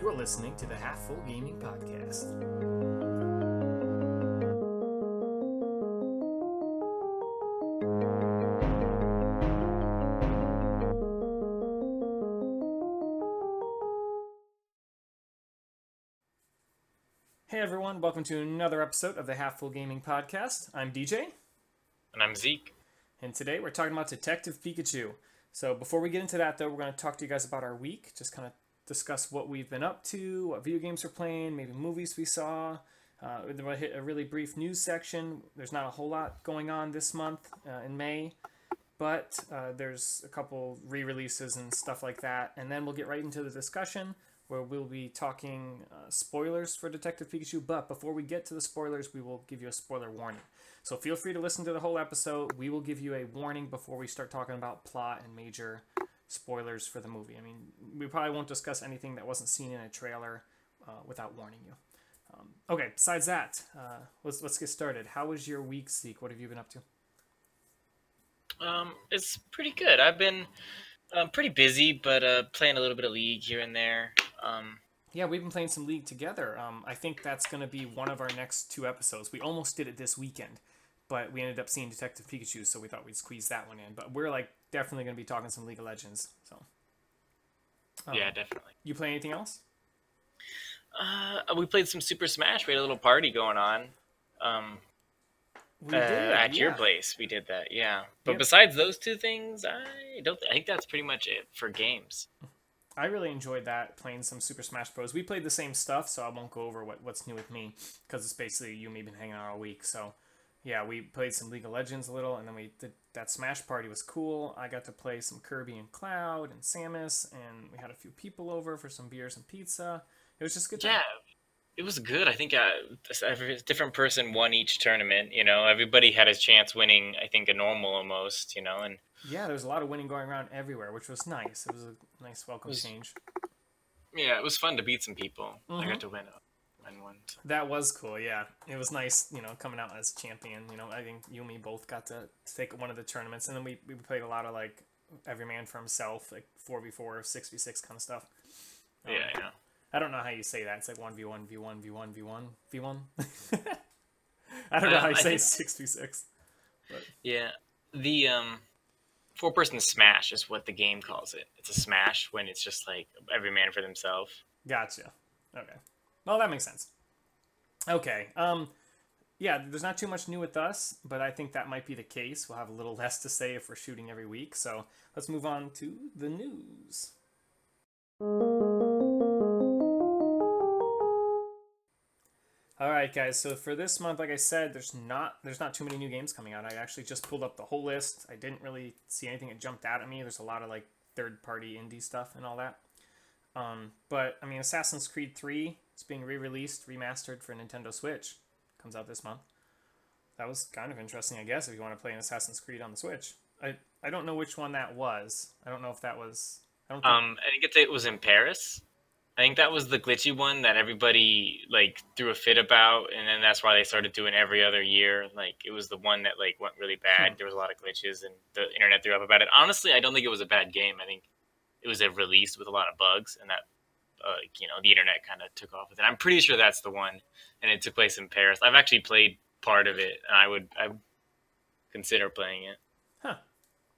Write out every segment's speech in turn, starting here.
You're listening to the Half Full Gaming Podcast. Hey everyone, welcome to another episode of the Half Full Gaming Podcast. I'm DJ, And I'm Zeke. and today we're talking about Detective Pikachu. So before we get into that, though, we're going to talk to you guys about our week, just kind of discuss what we've been up to, what video games we're playing, maybe movies we saw. Uh, we'll hit a really brief news section. There's not a whole lot going on this month uh, in May, but uh, there's a couple re-releases and stuff like that. And then we'll get right into the discussion where we'll be talking uh, spoilers for Detective Pikachu. But before we get to the spoilers, we will give you a spoiler warning. So feel free to listen to the whole episode. We will give you a warning before we start talking about plot and major spoilers for the movie. I mean, we probably won't discuss anything that wasn't seen in a trailer uh, without warning you. Um, okay, besides that, uh, let's let's get started. How was your week, Zeke? What have you been up to? Um, it's pretty good. I've been um, pretty busy, but uh, playing a little bit of League here and there. Um, Yeah, we've been playing some League together. Um, I think that's going to be one of our next two episodes. We almost did it this weekend, but we ended up seeing Detective Pikachu, so we thought we'd squeeze that one in. But we're like definitely going to be talking some League of Legends. So, um, yeah, definitely. You play anything else? Uh, we played some Super Smash. We had a little party going on. Um, We uh, did, at your place, we did that. Yeah, but Yep. besides those two things, I don't. I think that's pretty much it for games. I really enjoyed that playing some Super Smash Bros. We played the same stuff, so I won't go over what, what's new with me because it's basically you and me been hanging out all week. So yeah, we played some League of Legends a little, and then we did that Smash party was cool. I got to play some Kirby and Cloud and Samus, and we had a few people over for some beers and pizza. It was just a good. time. Yeah, it was good. I think uh, every different person won each tournament. You know, everybody had a chance winning. I think a normal almost. You know, and Yeah, there was a lot of winning going around everywhere, which was nice. It was a nice welcome Was- change. yeah, it was fun to beat some people. I Mhm. got to win. A- one. so. That was cool, yeah. It was nice, you know, coming out as champion. You know, I think you and me both got to take one of the tournaments, and then we, we played a lot of like every man for himself, like four v four, six v six kind of stuff. Um, Yeah, yeah. I don't know how you say that. It's like one v one, v one, v one, v one, v one. I don't know how you I say six v six. Yeah, the um, four person smash is what the game calls it. It's a smash when it's just like every man for themselves. Gotcha. Okay. Well, that makes sense. Okay. Um, yeah, there's not too much new with us, but I think that might be the case. We'll have a little less to say if we're shooting every week. So let's move on to the news. All right, guys. So for this month, like I said, there's not there's not too many new games coming out. I actually just pulled up the whole list. I didn't really see anything that jumped out at me. There's a lot of like third party indie stuff and all that. Um, but I mean, Assassin's Creed 3 is being re-released, remastered for Nintendo Switch. Comes out this month. That was kind of interesting, I guess, if you want to play an Assassin's Creed on the Switch. I I don't know which one that was. I don't know if that was. I don't think. Um, I think it was in Paris. I think that was the glitchy one that everybody like threw a fit about, and then that's why they started doing every other year. Like it was the one that like went really bad. Hmm. There was a lot of glitches, and the internet threw up about it. Honestly, I don't think it was a bad game. I think it was a release with a lot of bugs, and that uh, you know the internet kind of took off with it. I'm pretty sure that's the one, and it took place in Paris. I've actually played part of it, and I would I would consider playing it. Huh.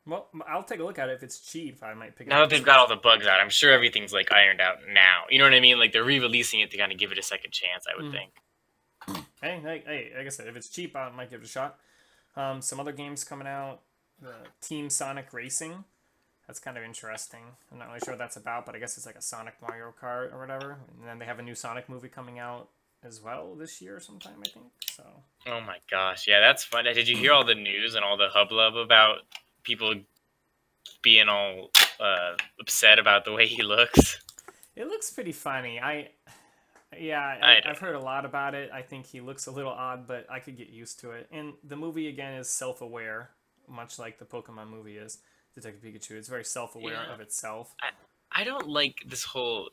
Well, I'll take a look at it if it's cheap. I might pick it Now up. that they've got all the bugs out, I'm sure everything's like ironed out now. You know what I mean? Like they're re-releasing it to kind of give it a second chance. I would Mm. think. Hey, hey, hey! Like I said, if it's cheap, I might give it a shot. Um, some other games coming out. The Team Sonic Racing. That's kind of interesting. I'm not really sure what that's about, but I guess it's like a Sonic Mario Kart or whatever. And then they have a new Sonic movie coming out as well this year sometime, I think. So Oh my gosh, yeah, that's fun. Did you hear all the news and all the hubbub about people being all uh, upset about the way he looks? it looks pretty funny. I, yeah, I I, I've heard a lot about it. I think he looks a little odd, but I could get used to it. And the movie again is self-aware, much like the Pokemon movie is. Detective Pikachu. It's very self-aware Yeah. of itself. I I don't like this whole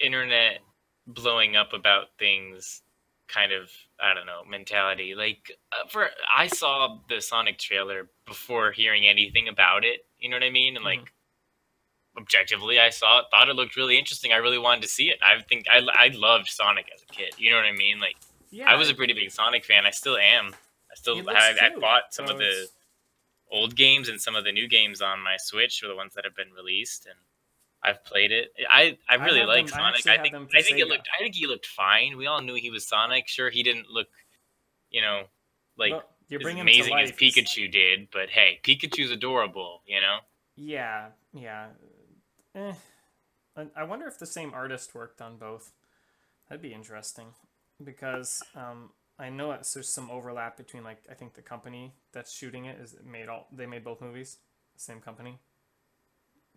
internet blowing up about things kind of I don't know mentality. Like uh, for I saw the Sonic trailer before hearing anything about it. You know what I mean? And like objectively, I saw it, thought it looked really interesting. I really wanted to see it. I think I, I loved Sonic as a kid. You know what I mean? Like, yeah, I was a pretty big Sonic fan. I still am. I still I, I bought some so of the old games and some of the new games on my Switch, or the ones that have been released, and I've played it. I I really I like them, Sonic. I, I think I think it looked I think he looked fine. We all knew he was Sonic. Sure, he didn't look, you know, like well, as amazing as Pikachu did, but hey, Pikachu's adorable. You know. Yeah, yeah. Eh. I wonder if the same artist worked on both. That'd be interesting, because um, I know there's some overlap between like I think the company that's shooting it is made all they made both movies, same company.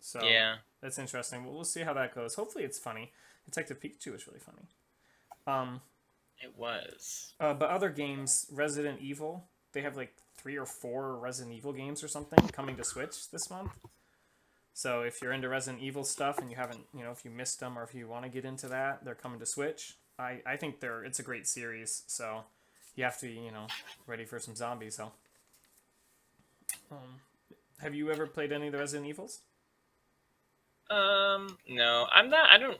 So yeah, that's interesting. Well, we'll see how that goes. Hopefully, it's funny. Detective Pikachu is really funny. Um, it was. Uh, but other games, Resident Evil, they have like three or four Resident Evil games or something coming to Switch this month. So if you're into Resident Evil stuff and you haven't, you know, if you missed them or if you want to get into that, they're coming to Switch. I, I think they're it's a great series, so you have to be, you know, ready for some zombies. So, um, have you ever played any of the Resident Evils? Um, no, I'm not. I don't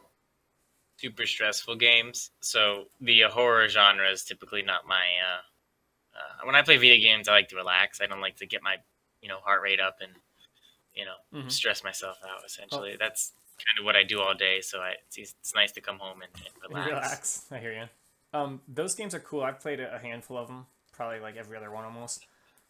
super stressful games, so the horror genre is typically not my. Uh, uh, when I play video games, I like to relax. I don't like to get my, you know, heart rate up and, you know, mm-hmm. stress myself out. Essentially, oh. that's kind of what I do all day. So I, it's, it's nice to come home and, and relax. Relax. I hear you. Um, those games are cool. I've played a handful of them, probably like every other one almost.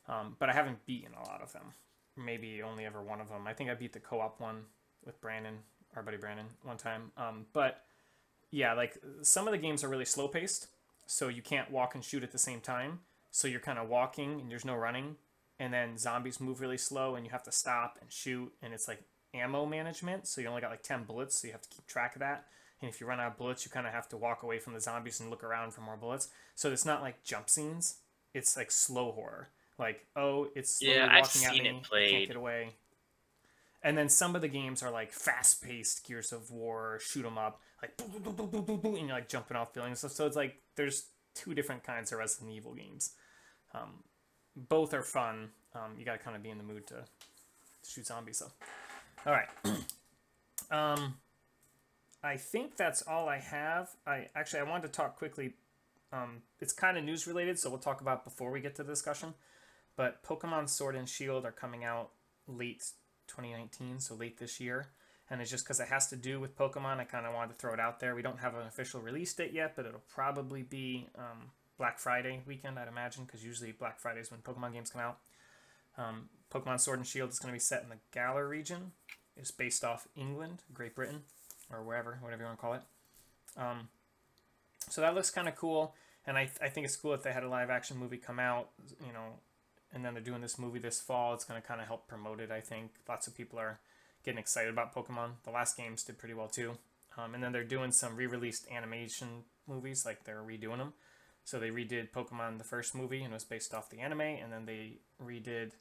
Um, but I haven't beaten a lot of them. Maybe only ever one of them. I think I beat the co-op one with Brandon, our buddy Brandon, one time. Um, but yeah, like some of the games are really slow paced, so you can't walk and shoot at the same time. So you're kind of walking and there's no running, and then zombies move really slow and you have to stop and shoot, and it's like ammo management. So you only got like 10 bullets, so you have to keep track of that. And if you run out of bullets, you kind of have to walk away from the zombies and look around for more bullets. So it's not like jump scenes. It's like slow horror. Like, oh, it's slowly yeah, walking I've seen at me. It played. Can't get away. And then some of the games are like fast paced Gears of War, shoot 'em up, like boo, boo, boo, boo, boo, boo, and you're like jumping off buildings. So, so it's like there's two different kinds of Resident Evil games. Um, both are fun. Um, you gotta kind of be in the mood to, to shoot zombies though. All right. um, I think that's all I have. I actually I wanted to talk quickly. Um, it's kind of news related, so we'll talk about before we get to the discussion. But Pokemon Sword and Shield are coming out late 2019, so late this year. And it's just because it has to do with Pokemon. I kind of wanted to throw it out there. We don't have an official release date yet, but it'll probably be um, Black Friday weekend, I'd imagine, because usually Black Friday is when Pokemon games come out. Um, Pokemon Sword and Shield is going to be set in the Galar region. It's based off England, Great Britain, or wherever, whatever you want to call it. Um, so that looks kind of cool, and I, I think it's cool if they had a live action movie come out, you know, and then they're doing this movie this fall. It's going to kind of help promote it. I think lots of people are getting excited about Pokemon. The last games did pretty well too, um, and then they're doing some re-released animation movies, like they're redoing them. So they redid Pokemon the first movie and it was based off the anime, and then they redid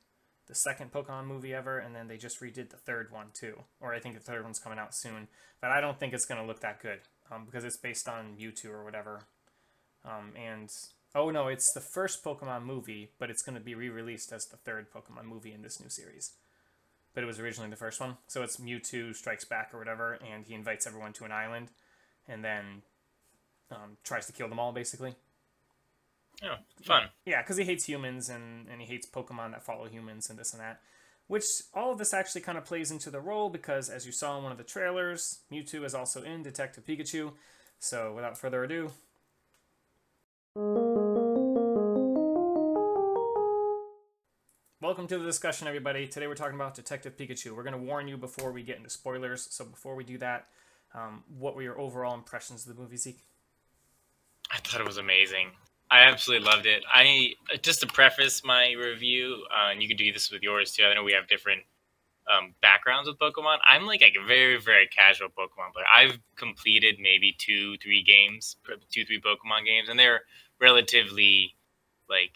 the second Pokemon movie ever, and then they just redid the third one too. Or I think the third one's coming out soon, but I don't think it's gonna look that good um, because it's based on Mewtwo or whatever. Um, and oh no, it's the first Pokemon movie, but it's gonna be re-released as the third Pokemon movie in this new series. But it was originally the first one, so it's Mewtwo strikes back or whatever, and he invites everyone to an island, and then um, tries to kill them all basically. Oh, fun. Yeah, because he hates humans and, and he hates Pokemon that follow humans and this and that. Which all of this actually kind of plays into the role because, as you saw in one of the trailers, Mewtwo is also in Detective Pikachu. So, without further ado, Welcome to the discussion, everybody. Today we're talking about Detective Pikachu. We're going to warn you before we get into spoilers. So before we do that, um, what were your overall impressions of the movie, Zeke? I thought it was amazing. I absolutely loved it. I just to preface my review, uh, and you can do this with yours too. I know we have different um, backgrounds with Pokemon. I'm like a very very casual Pokemon player. I've completed maybe two three games, two three Pokemon games, and they're relatively like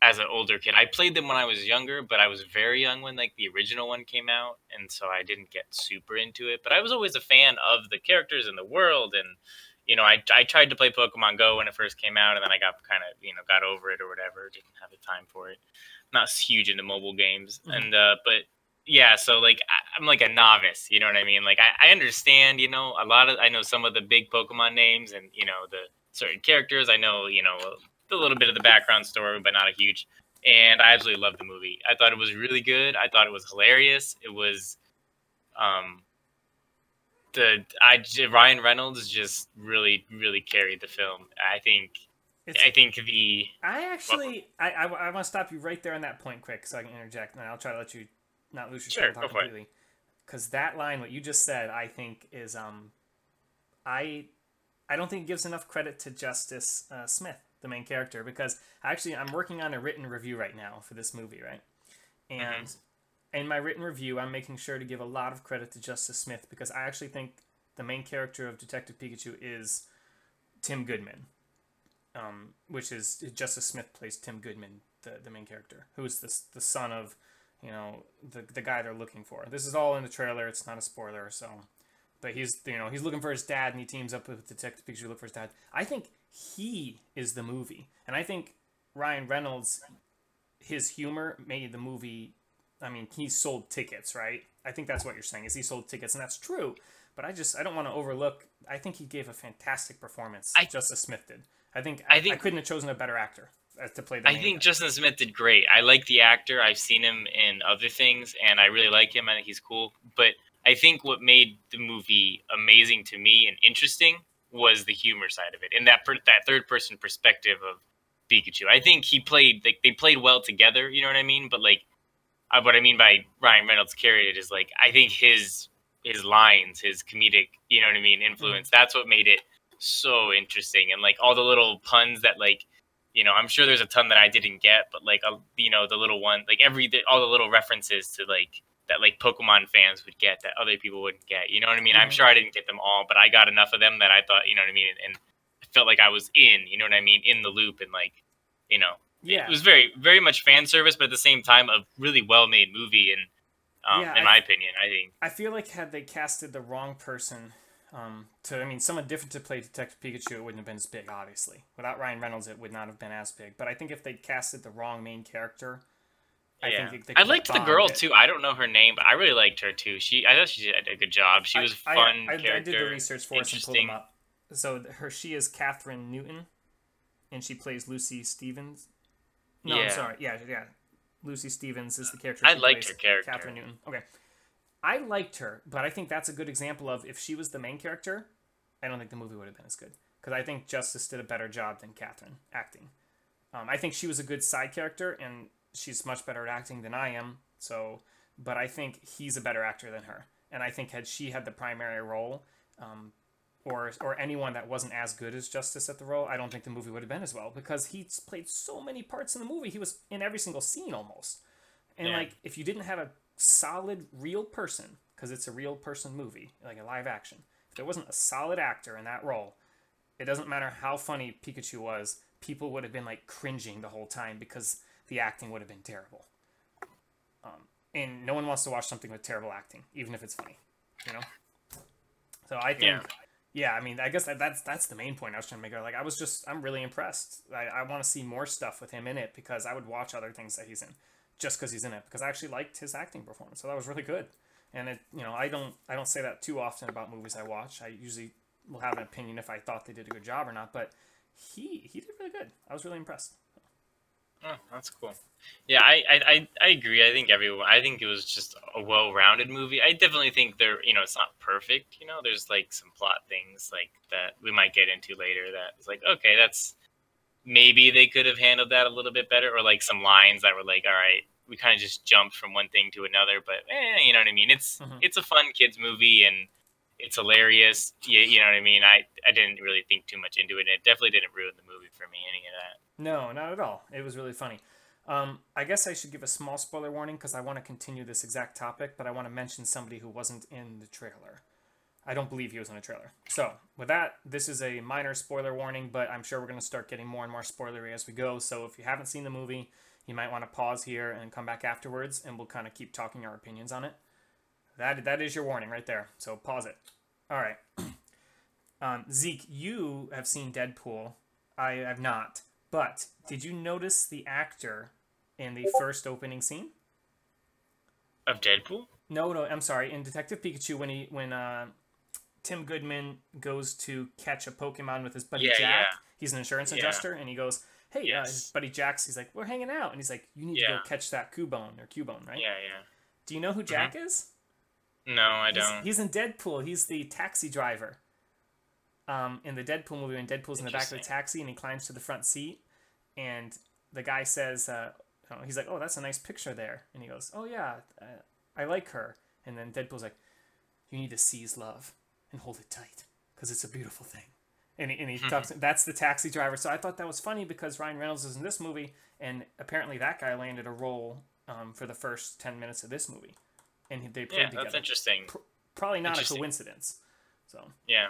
as an older kid. I played them when I was younger, but I was very young when like the original one came out, and so I didn't get super into it. But I was always a fan of the characters and the world and you know, I, I tried to play Pokemon Go when it first came out, and then I got kind of, you know, got over it or whatever. Didn't have the time for it. I'm not huge into mobile games, mm-hmm. and uh, but yeah, so like I, am like a novice, you know what I mean? Like I, I understand, you know, a lot of I know some of the big Pokemon names and you know the certain characters. I know, you know, a little bit of the background story, but not a huge. And I absolutely loved the movie. I thought it was really good. I thought it was hilarious. It was, um, the I Ryan Reynolds just really really carried the film. I think. It's, I think the. I actually, well, I, I, I want to stop you right there on that point, quick, so I can interject, and I'll try to let you not lose your sure, completely. Because that line, what you just said, I think is um, I, I don't think it gives enough credit to Justice uh, Smith, the main character, because actually I'm working on a written review right now for this movie, right? And mm-hmm. In my written review, I'm making sure to give a lot of credit to Justice Smith because I actually think the main character of Detective Pikachu is Tim Goodman, um, which is Justice Smith plays Tim Goodman, the, the main character, who is the, the son of you know the the guy they're looking for. This is all in the trailer. It's not a spoiler, so. But he's you know he's looking for his dad, and he teams up with Detective Pikachu to look for his dad. I think he is the movie, and I think Ryan Reynolds, his humor made the movie. I mean, he sold tickets, right? I think that's what you're saying. Is he sold tickets, and that's true. But I just I don't want to overlook. I think he gave a fantastic performance. I, Justice Smith did. I think I, think I couldn't have chosen a better actor uh, to play the. I think guy. Justin Smith did great. I like the actor. I've seen him in other things, and I really like him. I think he's cool. But I think what made the movie amazing to me and interesting was the humor side of it, and that per- that third person perspective of Pikachu. I think he played like they played well together. You know what I mean? But like, uh, what I mean by Ryan Reynolds carried it is like I think his his lines, his comedic, you know what I mean, influence. Mm-hmm. That's what made it so interesting, and like all the little puns that like you know, I'm sure there's a ton that I didn't get, but like, uh, you know, the little one, like every, all the little references to like, that like Pokemon fans would get that other people wouldn't get. You know what I mean? Mm-hmm. I'm sure I didn't get them all, but I got enough of them that I thought, you know what I mean? And, and I felt like I was in, you know what I mean? In the loop and like, you know, yeah. it was very, very much fan service, but at the same time, a really well made movie. And, um, yeah, in I, my opinion, I think. I feel like had they casted the wrong person um, to I mean, someone different to play Detective Pikachu, it wouldn't have been as big. Obviously, without Ryan Reynolds, it would not have been as big. But I think if they casted the wrong main character, I yeah. think they, they I liked the girl it. too. I don't know her name, but I really liked her too. She, I thought she did a good job. She was I, fun I, I, character. I did the research for us and pulled them up. So her, she is Kathryn Newton, and she plays Lucy Stevens. No, yeah. I'm sorry. Yeah, yeah. Lucy Stevens is the character. I liked her character. Kathryn Newton. Okay. I liked her, but I think that's a good example of if she was the main character, I don't think the movie would have been as good. Because I think Justice did a better job than Kathryn acting. Um, I think she was a good side character, and she's much better at acting than I am. So, but I think he's a better actor than her. And I think had she had the primary role, um, or or anyone that wasn't as good as Justice at the role, I don't think the movie would have been as well because he's played so many parts in the movie. He was in every single scene almost. And yeah. like, if you didn't have a solid real person, because it's a real person movie, like a live action, if there wasn't a solid actor in that role, it doesn't matter how funny Pikachu was, people would have been like cringing the whole time because the acting would have been terrible. Um, and no one wants to watch something with terrible acting, even if it's funny, you know. So I think, yeah, yeah I mean, I guess that, that's that's the main point I was trying to make. Like, I was just, I'm really impressed. I, I want to see more stuff with him in it because I would watch other things that he's in just because he's in it because I actually liked his acting performance. So that was really good. And it, you know, I don't I don't say that too often about movies I watch. I usually will have an opinion if I thought they did a good job or not. But he he did really good. I was really impressed. Oh, that's cool. Yeah, I, I, I agree. I think everyone. I think it was just a well-rounded movie. I definitely think there. You know, it's not perfect. You know, there's like some plot things like that we might get into later. That is like, okay, that's maybe they could have handled that a little bit better, or like some lines that were like, all right, we kind of just jumped from one thing to another. But eh, you know what I mean? It's mm-hmm. it's a fun kids movie and it's hilarious. You, you know what I mean? I I didn't really think too much into it. And it definitely didn't ruin the movie for me. Any of that? No, not at all. It was really funny. Um, I guess I should give a small spoiler warning because I want to continue this exact topic, but I want to mention somebody who wasn't in the trailer. I don't believe he was in a trailer. So, with that, this is a minor spoiler warning, but I'm sure we're going to start getting more and more spoilery as we go. So, if you haven't seen the movie, you might want to pause here and come back afterwards, and we'll kind of keep talking our opinions on it. That that is your warning right there. So pause it. All right. Um, Zeke, you have seen Deadpool. I have not. But did you notice the actor in the first opening scene? Of Deadpool? No, no, I'm sorry. In Detective Pikachu, when he when uh, Tim Goodman goes to catch a Pokemon with his buddy Yeah, Jack, yeah. he's an insurance Yeah. adjuster, and he goes, "Hey, uh, his buddy Jack's." He's like, "We're hanging out," and he's like, "You need to go catch that Cubone or Cubone, right?" Yeah, yeah. Do you know who Jack is? No, I don't. he's in Deadpool. He's the taxi driver. Um, in the Deadpool movie, when Deadpool's in the back of the taxi and he climbs to the front seat, and the guy says, uh, he's like, "Oh, that's a nice picture there," and he goes, "Oh yeah, uh, I like her." And then Deadpool's like, "You need to seize love and hold it tight because it's a beautiful thing." And he, and he talks. That's the taxi driver. So I thought that was funny because Ryan Reynolds is in this movie, and apparently that guy landed a role um, for the first ten minutes of this movie, and they played yeah, together that's interesting. probably not a coincidence. So, Yeah,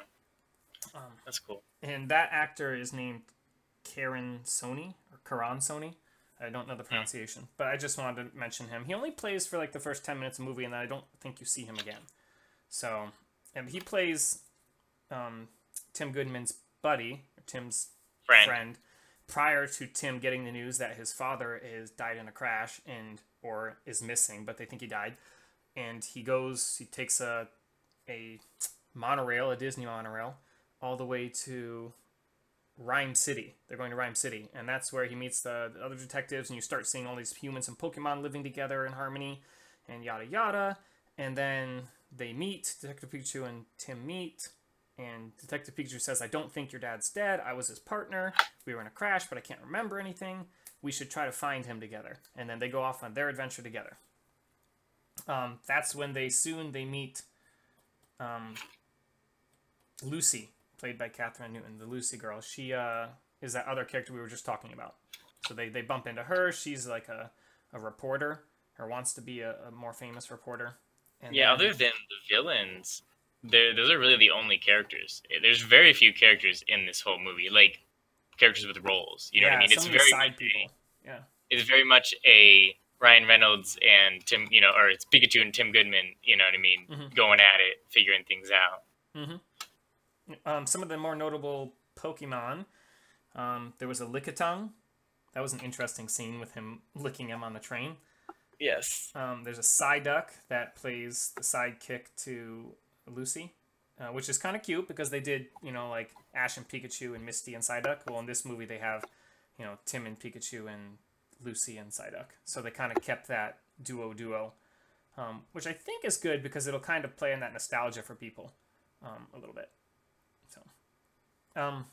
um, that's cool. and that actor is named Karen Soni or Karan Soni. I don't know the pronunciation, but I just wanted to mention him. He only plays for like the first ten minutes of the movie, and then I don't think you see him again. So, and he plays um, Tim Goodman's buddy, Tim's Friend. friend prior to Tim getting the news that his father is died in a crash and or is missing, but they think he died. And he goes, he takes a a monorail, a Disney monorail, all the way to Ryme City. They're going to Ryme City, and that's where he meets the, the other detectives, and you start seeing all these humans and Pokemon living together in harmony, and yada yada. And then they meet. Detective Pikachu and Tim meet, and Detective Pikachu says, "I don't think your dad's dead. I was his partner. We were in a crash, but I can't remember anything. We should try to find him together." And then they go off on their adventure together. Um, that's when they soon they meet um, Lucy, played by Kathryn Newton, the Lucy girl. She uh, is that other character we were just talking about. So they, they bump into her. She's like a, a reporter, or wants to be a, a more famous reporter. And Yeah, then- other than the villains, those are really the only characters. There's very few characters in this whole movie, like characters with roles. You know what I mean? It's very side people. Yeah. it's very much a Ryan Reynolds and Tim, you know, or it's Pikachu and Tim Goodman, you know what I mean, Mhm. going at it, figuring things out. Um, some of the more notable Pokemon. Um, there was a Lickitung. That was an interesting scene with him licking him on the train. Yes. Um, there's a Psyduck that plays the sidekick to Lucy, uh, which is kind of cute because they did, you know, like Ash and Pikachu and Misty and Psyduck. Well, in this movie, they have, you know, Tim and Pikachu and Lucy and Psyduck. So they kind of kept that duo duo, um, which I think is good because it'll kind of play on that nostalgia for people um, a little bit. So, um,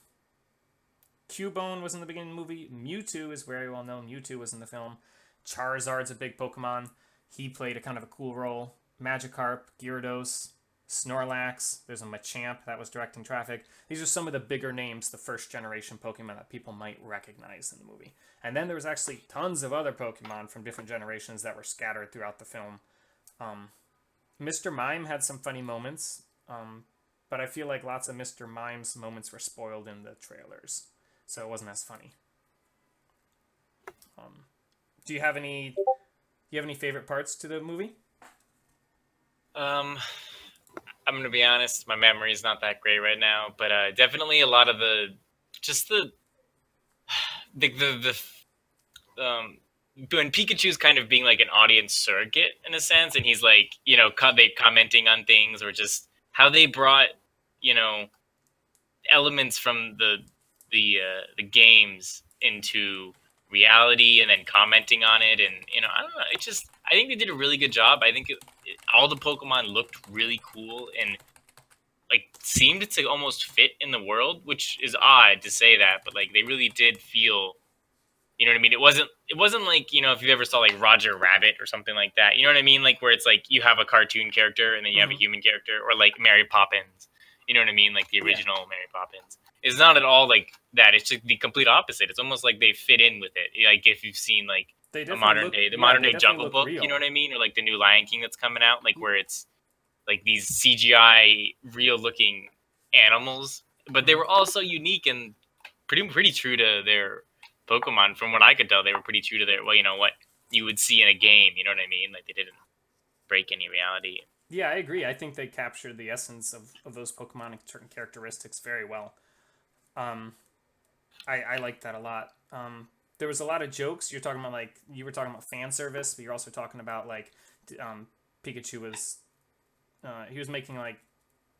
Cubone was in the beginning of the movie. Mewtwo is very well known. Mewtwo was in the film. Charizard's a big Pokemon. He played a kind of a cool role. Magikarp, Gyarados, Snorlax. There's a Machamp that was directing traffic. These are some of the bigger names, the first generation Pokemon that people might recognize in the movie. And then there was actually tons of other Pokemon from different generations that were scattered throughout the film. Um, Mr. Mime had some funny moments, um, but I feel like lots of Mr. Mime's moments were spoiled in the trailers, so it wasn't as funny. Um, do you have any? Do you have any favorite parts to the movie? Um, I'm gonna be honest, my memory is not that great right now, but uh, definitely a lot of the, just the, the the the, um, when Pikachu's kind of being like an audience surrogate in a sense, and he's like, you know, co- they commenting on things or just how they brought, you know, elements from the the uh, the games into reality and then commenting on it. And you know i don't know. It just i think they did a really good job. I think it, it, all the pokemon looked really cool and like seemed to almost fit in the world which is odd to say that but like they really did feel you know what i mean? It wasn't it wasn't like you know if you ever saw like roger rabbit or something like that you know what i mean? Like where it's like you have a cartoon character and then you have a Mhm. human character or like mary poppins you know what i mean? Like the Yeah. original mary poppins it's not at all like that. It's just the complete opposite. It's almost like they fit in with it. Like if you've seen like the modern look- day, the yeah, modern day Jungle Book. real. You know what I mean? Or like the new Lion King that's coming out, like where it's like these CGI real looking animals, but they were also unique and pretty pretty true to their Pokemon. From what I could tell, they were pretty true to their well, you know what you would see in a game. You know what I mean? Like they didn't break any reality. Yeah, I agree. I think they captured the essence of, of those Pokemon and certain characteristics very well. Um, I I like that a lot. Um, there was a lot of jokes. You're talking about like you were talking about fan service, but you're also talking about like um, Pikachu was uh, he was making like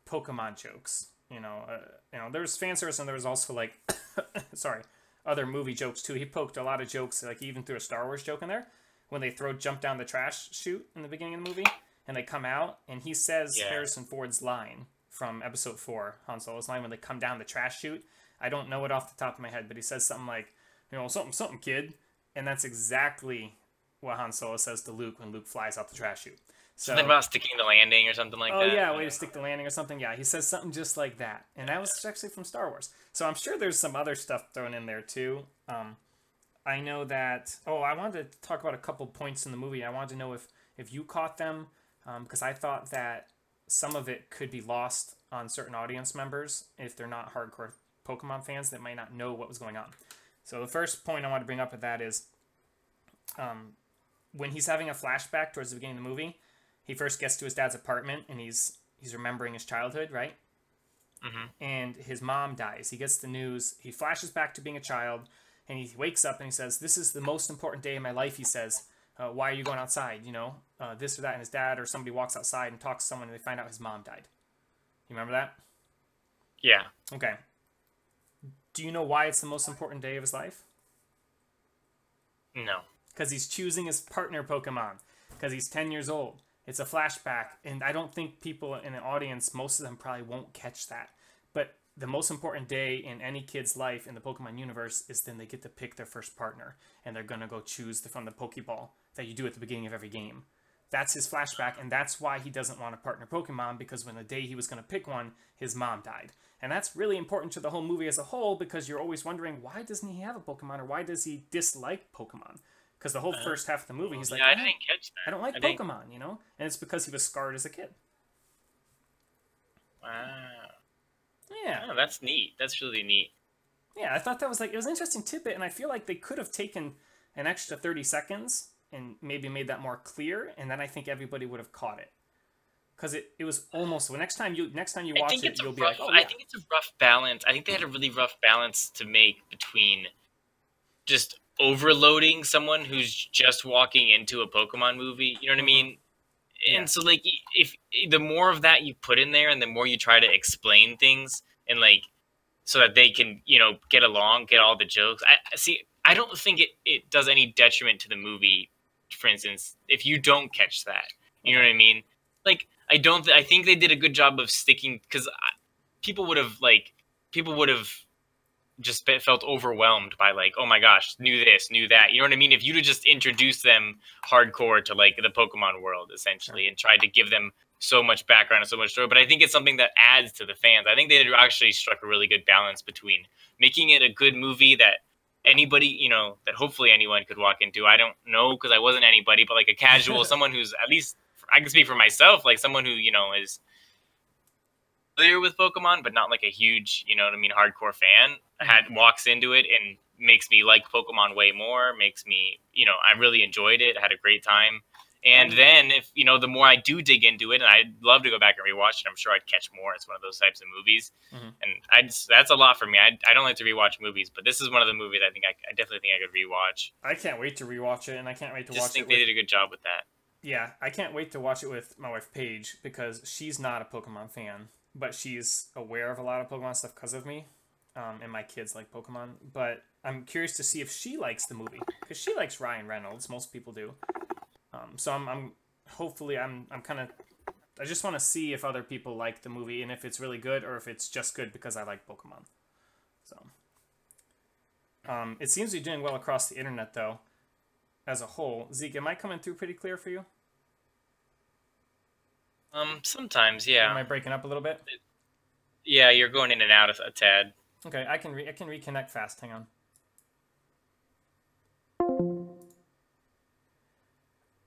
Pokemon jokes. You know, uh, you know, there was fan service and there was also like, sorry, other movie jokes too. He poked a lot of jokes, like even threw a Star Wars joke in there when they throw jump down the trash chute in the beginning of the movie, and they come out and he says Yeah. Harrison Ford's line from Episode Four, Han Solo's line when they come down the trash chute. I don't know it off the top of my head, but he says something like, you know, something, something, kid, and that's exactly what Han Solo says to Luke when Luke flies out the trash chute. So, Something about sticking the landing or something like oh that. yeah, way to stick the landing or something. Yeah, he says something just like that, and that was actually from Star Wars. So I'm sure there's some other stuff thrown in there too. Um, I know that. Oh, I wanted to talk about a couple points in the movie. I wanted to know if if you caught them because I thought that some of it could be lost on certain audience members if they're not hardcore Pokemon fans that might not know what was going on. So the first point I want to bring up with that is, um, when he's having a flashback towards the beginning of the movie, he first gets to his dad's apartment and he's he's remembering his childhood, right? Mm-hmm. And his mom dies. He gets the news. He flashes back to being a child, and he wakes up and he says, "This is the most important day in my life." He says, uh, "Why are you going outside? You know, uh, this or that." And his dad or somebody walks outside and talks to someone, and they find out his mom died. You remember that? Yeah. Okay. Do you know why it's the most important day of his life? No. because he's choosing his partner Pokemon because he's 10 years old. It's a flashback, and I don't think people in the audience, most of them probably won't catch that. But the most important day in any kid's life in the Pokemon universe is then they get to pick their first partner, and they're gonna go choose the, from the Pokeball that you do at the beginning of every game. That's his flashback, and that's why he doesn't want to partner Pokemon because when the day he was gonna pick one, his mom died. And that's really important to the whole movie as a whole because you're always wondering why doesn't he have a Pokemon or why does he dislike Pokemon? Because the whole uh, first half of the movie, he's like, I "Oh, didn't catch that. I don't like I didn't- Pokemon, you know? And it's because he was scarred as a kid. Wow. Yeah. Oh, that's neat. That's really neat. Yeah, I thought that was like, it was an interesting tidbit, and I feel like they could have taken an extra 30 seconds and maybe made that more clear, and then I think everybody would have caught it. Because it, it was almost, well, next time you next time you watch it, you'll be like, oh, I think it's a rough balance. I think they had a really rough balance to make between just overloading someone who's just walking into a Pokemon movie. You know what I mean? And Mm-hmm. So, like, if the more of that you put in there, and the more you try to explain things, and like, so that they can, you know, get along, get all the jokes. I I see. I don't think it it does any detriment to the movie. For instance, if you don't catch that, you know what I mean? Like, I don't. Th- I think they did a good job of sticking because people would have like people would have just felt overwhelmed by like oh my gosh knew this knew that you know what i mean? If you'd have just introduced them hardcore to like the pokemon world essentially and tried to give them so much background and so much story but i think it's something that adds to the fans. I think they actually struck a really good balance between making it a good movie that anybody you know that hopefully anyone could walk into. I don't know because i wasn't anybody but like a casual someone who's at least i can speak for myself like someone who you know is familiar with Pokemon, but not like a huge, you know what I mean, hardcore fan, had walks into it and makes me like Pokemon way more. Makes me, you know, I really enjoyed it, had a great time. And then if you know, the more I do dig into it, and I'd love to go back and rewatch it, I'm sure I'd catch more. It's one of those types of movies, Mhm. and I just, that's a lot for me. I, I don't like to rewatch movies, but this is one of the movies I think I, I definitely think I could rewatch. I can't wait to rewatch it, and I can't wait to watch it. Just watch think it they with did a good job with that. Yeah, I can't wait to watch it with my wife Paige because she's not a Pokemon fan, but she's aware of a lot of Pokemon stuff because of me, um, and my kids like Pokemon. But I'm curious to see if she likes the movie because she likes Ryan Reynolds. Most people do. Um, so I'm, I'm hopefully I'm I'm kind of I just want to see if other people like the movie and if it's really good or if it's just good because I like Pokemon. So um, it seems to be doing well across the internet though, as a whole. Zeke, am I coming through pretty clear for you? Um, sometimes, yeah. Am I breaking up a little bit? yeah, you're going in and out a, a tad. Okay, I can re- I can reconnect fast. Hang on.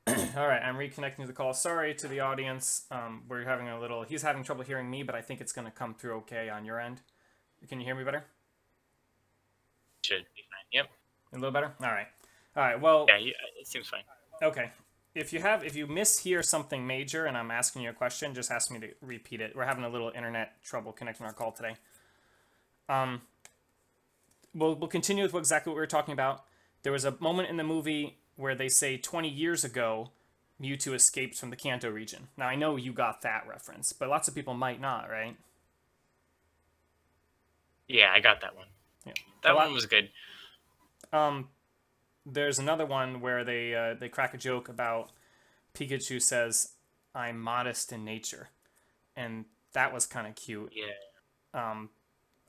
All right, I'm reconnecting to the call. Sorry to the audience. Um, we're having a little. He's having trouble hearing me, but I think it's going to come through okay on your end. Can you hear me better? Should be fine. Yep. A little better. All right. All right. Well, Yeah, it seems fine. Okay. If you have, if you mishear something major and I'm asking you a question, just ask me to repeat it. We're having a little internet trouble connecting our call today. Um, we'll we'll continue with what, exactly what we were talking about. There was a moment in the movie where they say 20 years ago, Mewtwo escaped from the Kanto region. Now I know you got that reference, but lots of people might not, right? Yeah, I got that one. Yeah. That lot- one was good. Um, there's another one where they uh, they crack a joke about Pikachu says, "I'm modest in nature," and that was kind of cute. Yeah, Um,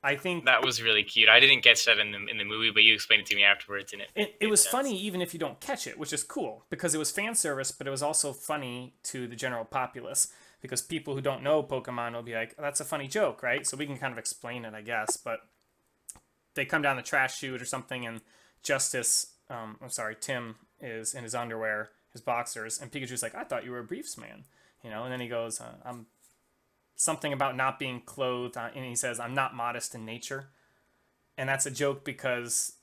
I think that was really cute. I didn't catch that in the in the movie, but you explained it to me afterwards, and it it, it was sense. funny even if you don't catch it, which is cool because it was fan service, but it was also funny to the general populace because people who don't know Pokemon will be like, oh, "That's a funny joke, right?" So we can kind of explain it, I guess. But they come down the trash chute or something, and Justice, um, I'm sorry, Tim is in his underwear, his boxers, and Pikachu's like, "I thought you were a briefs man," you know, and then he goes, uh, "I'm." Something about not being clothed, uh, and he says, "I'm not modest in nature," and that's a joke because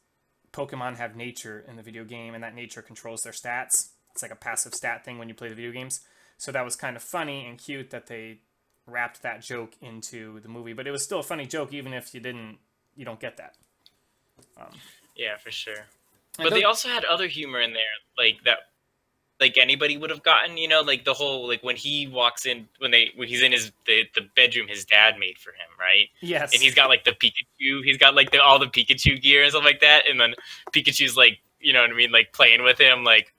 Pokemon have nature in the video game, and that nature controls their stats. It's like a passive stat thing when you play the video games. So that was kind of funny and cute that they wrapped that joke into the movie. But it was still a funny joke, even if you didn't, you don't get that. yeah, for sure. But they also had other humor in there, like that, like anybody would have gotten. You know, like the whole like when he walks in when they when he's in his the, the bedroom his dad made for him, right? yes, And he's got like the Pikachu, he's got like the all the Pikachu gear and stuff like that, and then Pikachu's like, you know what I mean, like playing with him, like,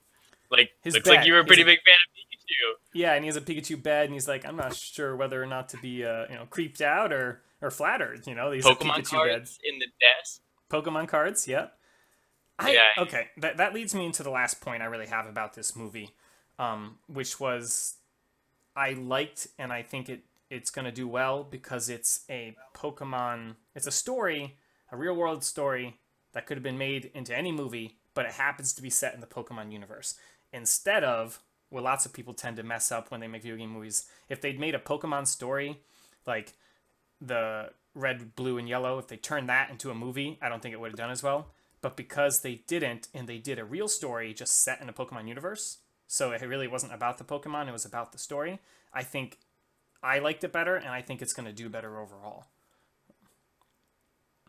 like His looks like you were a He's pretty a- big fan of Pikachu. yeah, and he has a Pikachu bed, and he's like, I'm not sure whether or not to be, uh, you know, creeped out or or flattered. You know, these Pokemon Pikachu cards beds. in the desk. Pokemon cards, yep. I, Yeah. Okay, that, that leads me into the last point I really have about this movie, um, which was I liked and I think it it's gonna do well because it's a Pokemon. It's a story, a real world story that could have been made into any movie, but it happens to be set in the Pokemon universe instead of what lots of people tend to mess up when they make video game movies. If they'd made a Pokemon story, like the red, blue, and yellow, if they turned that into a movie, I don't think it would have done as well. But because they didn't, and they did a real story just set in a Pokemon universe, so it really wasn't about the Pokemon, it was about the story, I think I liked it better, and I think it's going to do better overall.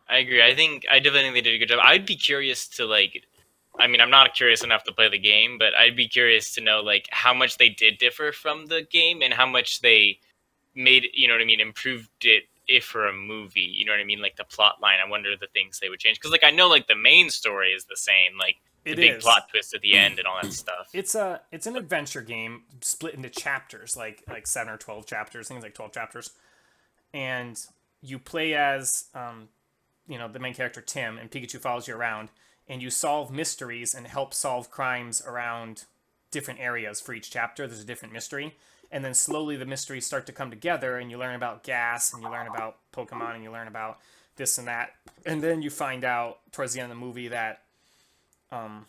I agree. I think I definitely think they did a good job. I'd be curious to like. I mean, I'm not curious enough to play the game, but I'd be curious to know like how much they did differ from the game and how much they made. You know what I mean? Improved it if for a movie. You know what I mean? Like the plot line. I wonder the things they would change because like I know like the main story is the same. Like the It big is. plot twist at the end and all that stuff. It's a it's an adventure game split into chapters, like like seven or twelve chapters, things like twelve chapters, and you play as um, you know the main character Tim, and Pikachu follows you around, and you solve mysteries and help solve crimes around different areas for each chapter. There's a different mystery, and then slowly the mysteries start to come together, and you learn about gas, and you learn about Pokemon, and you learn about this and that, and then you find out towards the end of the movie that um,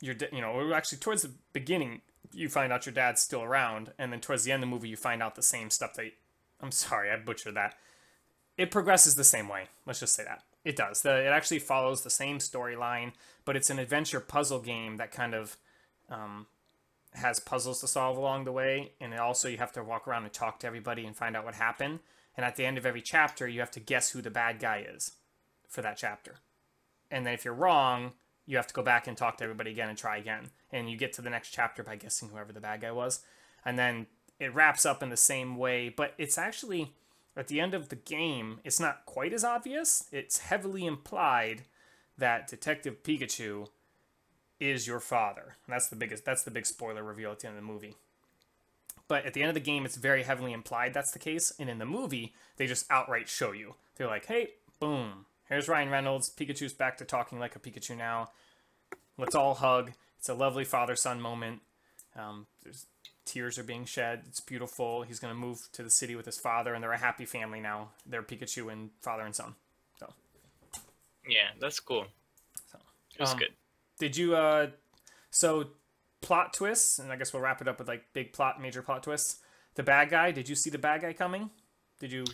your you know actually towards the beginning you find out your dad's still around and then towards the end of the movie you find out the same stuff that i'm sorry i butchered that. It progresses the same way let's just say that. It does. The, it actually follows the same storyline but it's an adventure puzzle game that kind of um, has puzzles to solve along the way and also you have to walk around and talk to everybody and find out what happened and at the end of every chapter you have to guess who the bad guy is for that chapter and then if you're wrong you have to go back and talk to everybody again and try again. And you get to the next chapter by guessing whoever the bad guy was. And then it wraps up in the same way, but it's actually at the end of the game, it's not quite as obvious. It's heavily implied that Detective Pikachu is your father. And that's the biggest that's the big spoiler reveal at the end of the movie. But at the end of the game, it's very heavily implied that's the case. And in the movie, they just outright show you. They're like, hey, boom, here's Ryan Reynolds. Pikachu's back to talking like a Pikachu now. Let's all hug. It's a lovely father son moment. Um, there's tears are being shed. It's beautiful. He's going to move to the city with his father, and they're a happy family now. They're Pikachu and father and son. So, Yeah, that's cool. so. It was Um, good. Did you, uh, so plot twists, and I guess we'll wrap it up with like big plot, major plot twists. The bad guy, did you see the bad guy coming? Did you?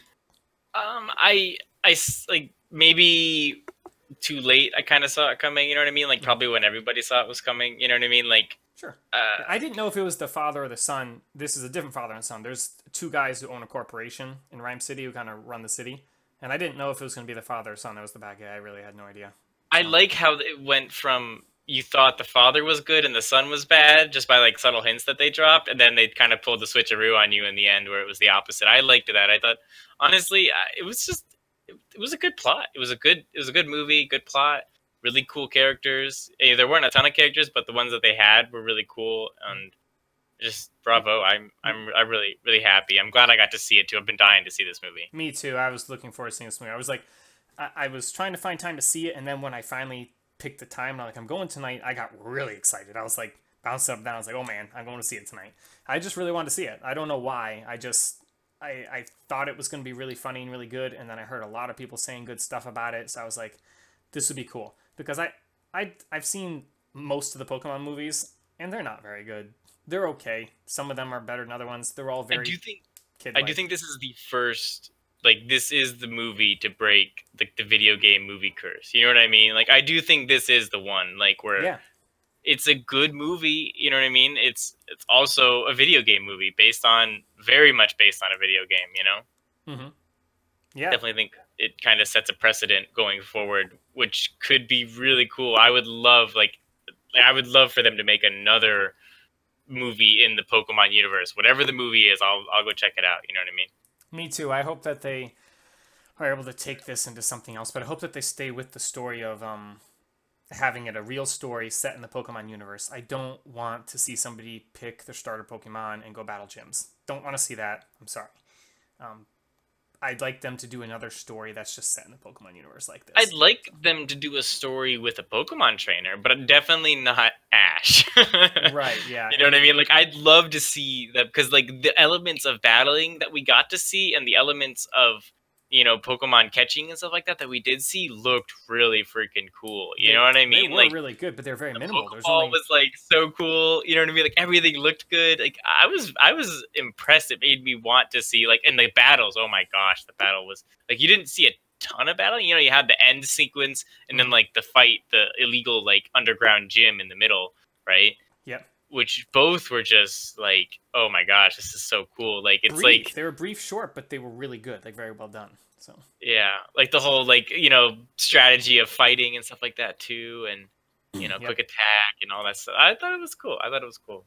Um, I I like maybe too late. I kind of saw it coming. You know what I mean? Like probably when everybody saw it was coming. You know what I mean? Like, Sure. uh, I didn't know if it was the father or the son. This is a different father and son. There's two guys who own a corporation in Ryme City who kind of run the city. And I didn't know if it was going to be the father or son that was the bad guy. I really had no idea. I like how it went from you thought the father was good and the son was bad just by like subtle hints that they dropped, and then they kind of pulled the switcheroo on you in the end where it was the opposite. I liked that. I thought honestly, it was just it, was a good plot. It was a good it was a good movie, good plot, really cool characters. Eh, there weren't a ton of characters, but the ones that they had were really cool and just bravo. I'm I'm I'm really really happy. I'm glad I got to see it too. I've been dying to see this movie. Me too. I was looking forward to seeing this movie. I was like, I, I was trying to find time to see it, and then when I finally picked the time, and I'm like, I'm going tonight. I got really excited. I was like bounced up and down. I was like, oh man, I'm going to see it tonight. I just really wanted to see it. I don't know why. I just I, I thought it was going to be really funny and really good, and then I heard a lot of people saying good stuff about it, so I was like, this would be cool because I I I've seen most of the Pokemon movies, and they're not very good. They're okay. Some of them are better than other ones. They're all very. I do think. I do think this is the first. Like this is the movie to break the, the video game movie curse. You know what I mean? Like I do think this is the one. Like where yeah it's a good movie. You know what I mean? It's it's also a video game movie based on very much based on a video game. You know. Mm-hmm. Yeah. Definitely think it kind of sets a precedent going forward, which could be really cool. I would love like I would love for them to make another movie in the Pokemon universe. Whatever the movie is, I'll I'll go check it out. You know what I mean? Me too. I hope that they are able to take this into something else, but I hope that they stay with the story of um having it a real story set in the Pokemon universe. I don't want to see somebody pick their starter Pokemon and go battle gyms. Don't want to see that. I'm sorry. Um, I'd like them to do another story that's just set in the Pokemon universe like this. I'd like them to do a story with a Pokemon trainer, but definitely not Right, yeah. You know what I mean? Like I'd love to see that because like the elements of battling that we got to see and the elements of you know Pokemon catching and stuff like that that we did see looked really freaking cool. You they, know what I mean? They were like really good, but they're very the minimal. Pokeball only... was like so cool. You know what I mean? Like everything looked good. Like I was I was impressed. It made me want to see like in the battles. Oh my gosh, the battle was like you didn't see a ton of battle. You know, you had the end sequence and then mm-hmm. like the fight, the illegal like underground gym in the middle, right? Yep which both were just like, oh my gosh, this is so cool. Like it's brief. like they were brief, short, but they were really good, like very well done. So yeah, like the whole like you know strategy of fighting and stuff like that too, and you know yep. quick attack and all that stuff. I thought it was cool. I thought it was cool.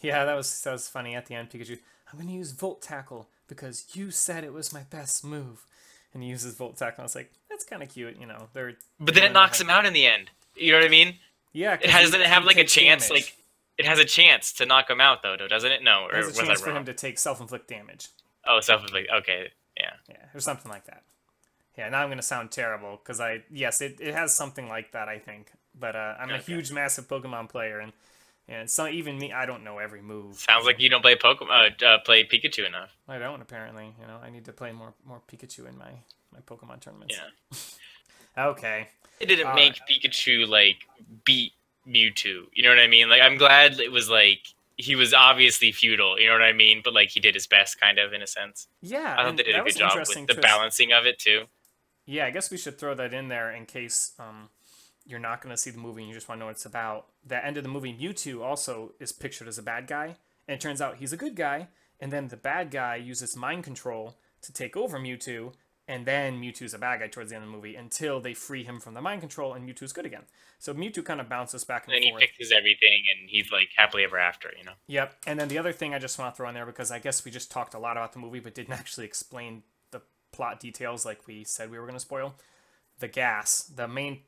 Yeah, that was that was funny at the end. Pikachu, I'm gonna use Volt Tackle because you said it was my best move, and he uses Volt Tackle. I was like, that's kind of cute, you know. They're but then it knocks him out in the end. You know what I mean? Yeah, it has, doesn't it have like a chance damage. like it has a chance to knock him out though, doesn't it? No, or it has a chance for him to take self-inflict damage. Oh, self-inflict. Okay, yeah. Yeah, or something like that. Yeah, now I'm gonna sound terrible because I yes, it, it has something like that I think, but uh, I'm okay. a huge, massive Pokemon player and and so even me, I don't know every move. Sounds like you don't play Pokemon, uh, uh, play Pikachu enough. I don't apparently. You know, I need to play more more Pikachu in my my Pokemon tournaments. Yeah. okay. It didn't uh, make Pikachu like beat Mewtwo. You know what I mean? Like I'm glad it was like he was obviously feudal. You know what I mean? But like he did his best, kind of in a sense. Yeah, I thought they did a good job with the balancing of it too. Yeah, I guess we should throw that in there in case um, you're not going to see the movie and you just want to know what it's about. The end of the movie, Mewtwo also is pictured as a bad guy, and it turns out he's a good guy. And then the bad guy uses mind control to take over Mewtwo, and then Mewtwo's a bad guy towards the end of the movie until they free him from the mind control and Mewtwo's good again. So Mewtwo kind of bounces back and, and then forth. he fixes everything and he's like happily ever after, you know. Yep. And then the other thing I just want to throw in there because I guess we just talked a lot about the movie but didn't actually explain the plot details like we said we were going to spoil. The gas. The main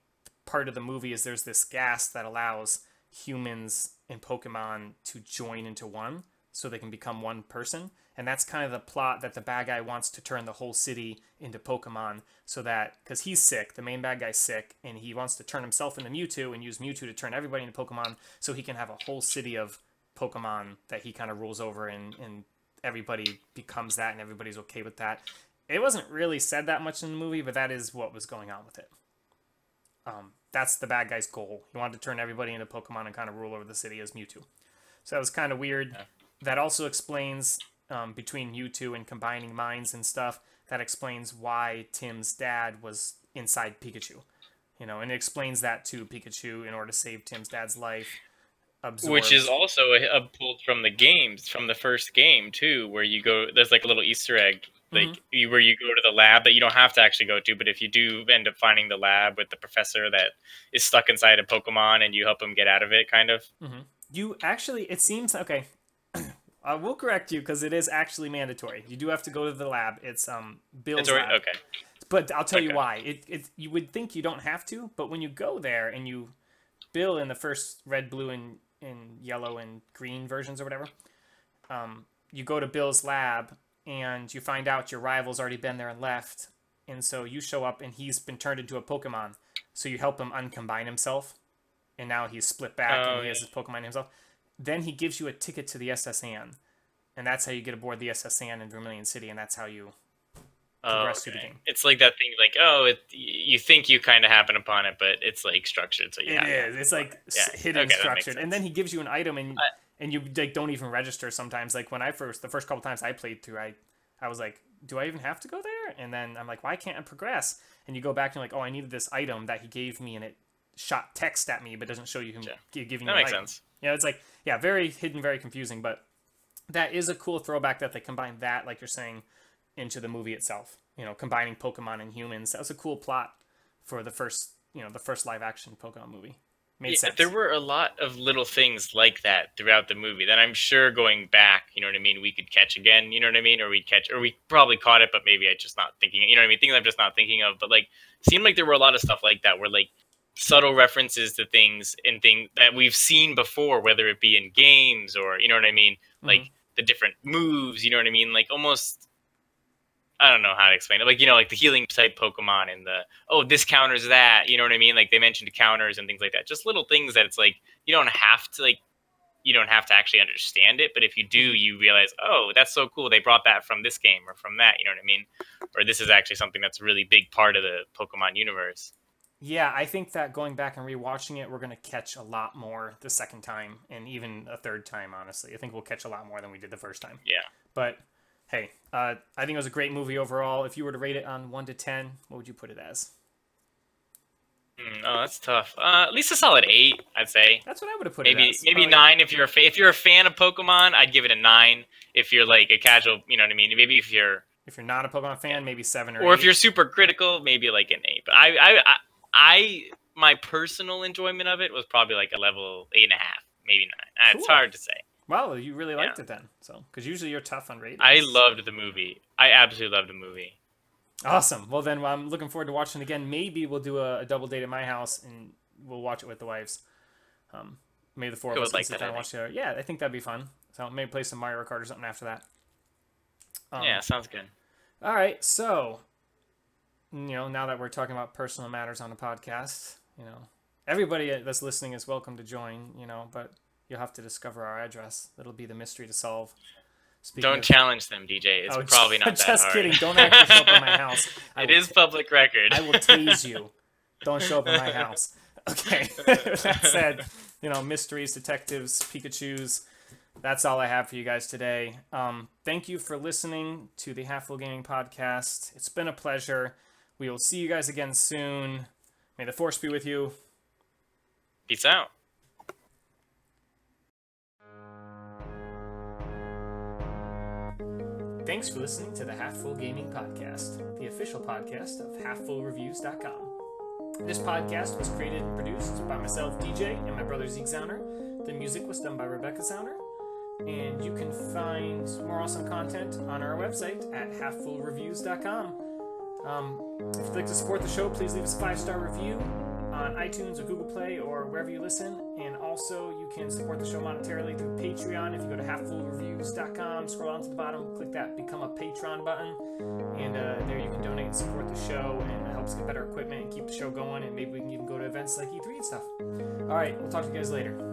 part of the movie is there's this gas that allows humans and Pokemon to join into one so they can become one person. And that's kind of the plot that the bad guy wants to turn the whole city into Pokemon so that, because he's sick, the main bad guy's sick, and he wants to turn himself into Mewtwo and use Mewtwo to turn everybody into Pokemon so he can have a whole city of Pokemon that he kind of rules over and, and everybody becomes that and everybody's okay with that. It wasn't really said that much in the movie, but that is what was going on with it. Um, that's the bad guy's goal. He wanted to turn everybody into Pokemon and kind of rule over the city as Mewtwo. So that was kind of weird. Yeah that also explains um, between you two and combining minds and stuff. That explains why Tim's dad was inside Pikachu. You know, and it explains that to Pikachu in order to save Tim's dad's life. Which is also a, a pulled from the games, from the first game too, where you go. There's like a little Easter egg like you, where you go to the lab that you don't have to actually go to, but if you do end up finding the lab with the professor that is stuck inside a Pokemon and you help him get out of it, kind of. You actually, it seems okay. I will correct you because it is actually mandatory. You do have to go to the lab. It's um Bill's It's already, lab. okay. But I'll tell you why. It, it you would think you don't have to, but when you go there and you Bill in the first red, blue, and, and yellow and green versions or whatever, um, you go to Bill's lab and you find out your rival's already been there and left, and so you show up and he's been turned into a Pokemon. So you help him uncombine himself, and now he's split back Oh, and he has his Pokemon himself. Then he gives you a ticket to the SS Anne, and that's how you get aboard the SS Anne in Vermilion City, and that's how you Oh, progress through the okay. game. It's like that thing, like oh, it, you think you kind of happen upon it, but it's like structured, so yeah. It is. It's like Yeah, hidden okay, structured, and then he gives you an item, and I- and you like don't even register sometimes. Like when I first, the first couple times I played through, I I was like, do I even have to go there? And then I'm like, why can't I progress? And you go back and you're like, oh, I needed this item that he gave me, and it shot text at me, but doesn't show you him Yeah. giving That you an makes item. Sense. Yeah, it's like yeah, very hidden, very confusing, but that is a cool throwback that they combine that, like you're saying, into the movie itself. You know, combining Pokemon and humans. That was a cool plot for the first, you know, the first live action Pokemon movie. Made Yeah, sense. there were a lot of little things like that throughout the movie that I'm sure going back, you know what I mean, we could catch again, you know what I mean, or we'd catch, or we probably caught it, but maybe I just not thinking, you know what I mean, things I'm just not thinking of. But like, seemed like there were a lot of stuff like that where like subtle references to things and things that we've seen before, whether it be in games or you know what I mean, mm-hmm. like the different moves, you know what I mean, like almost. I don't know how to explain it. Like, you know, like the healing type Pokemon and the, oh, this counters that. You know what I mean? Like they mentioned counters and things like that. Just little things that it's like, you don't have to, like, you don't have to actually understand it. But if you do, mm-hmm. you realize, oh, that's so cool. They brought that from this game or from that. You know what I mean? Or this is actually something that's a really big part of the Pokemon universe. Yeah, I think that going back and rewatching it, we're gonna catch a lot more the second time, and even a third time. Honestly, I think we'll catch a lot more than we did the first time. Yeah. But hey, uh, I think it was a great movie overall. If you were to rate it on one to ten, what would you put it as? Mm, oh, that's tough. Uh, at least a solid eight, I'd say. That's what I would have put it maybe as. maybe Probably- nine if you're a fa- if you're a fan of Pokemon, I'd give it a nine. If you're like a casual, you know what I mean. Maybe if you're If you're not a Pokemon fan, maybe seven or. or if you're super critical, maybe like an eight. But I, I, I, I, my personal enjoyment of it was probably like a level eight and a half, maybe nine. Uh, It's hard to say. Wow, you really liked it then, so because usually you're tough on ratings. I loved the movie. I absolutely loved the movie. Awesome. Well, then I'm looking forward to watching it again. Maybe we'll do a, a double date at my house and we'll watch it with the wives. Um, maybe the four of us like sit down and watch together. Yeah, I think that'd be fun. So maybe play some Mario Kart or something after that. Um, yeah, sounds good. All right. So, you know, now that we're talking about personal matters on the podcast, you know, everybody that's listening is welcome to join. You know, but you'll have to discover our address. That'll be the mystery to solve. Speaking Don't of- challenge them, DJ. It's Oh, probably not that just hard. kidding. Don't actually show up at my house. I It is public record. I will tease you. Don't show up at my house. Okay. that said, you know, mysteries, detectives, Pikachu's. That's all I have for you guys today. Um, thank you for listening to the Half Full Gaming Podcast. It's been a pleasure. We will see you guys again soon. May the force be with you. Peace out. Thanks for listening to the Half Full Gaming Podcast, the official podcast of HalfFullReviews.com. This podcast was created and produced by myself, DJ, and my brother Zeke Zauner. The music was done by Rebecca Zauner. And you can find more awesome content on our website at halffullreviews.com. Um, if you'd like to support the show, please leave us a five star review on iTunes or Google Play or wherever you listen. And also, you can support the show monetarily through Patreon. If you go to halffullreviews.com, scroll down to the bottom, click that Become a Patron button, and uh, there you can donate and support the show. And it helps get better equipment and keep the show going. And maybe we can even go to events like E3 and stuff. All right, we'll talk to you guys later.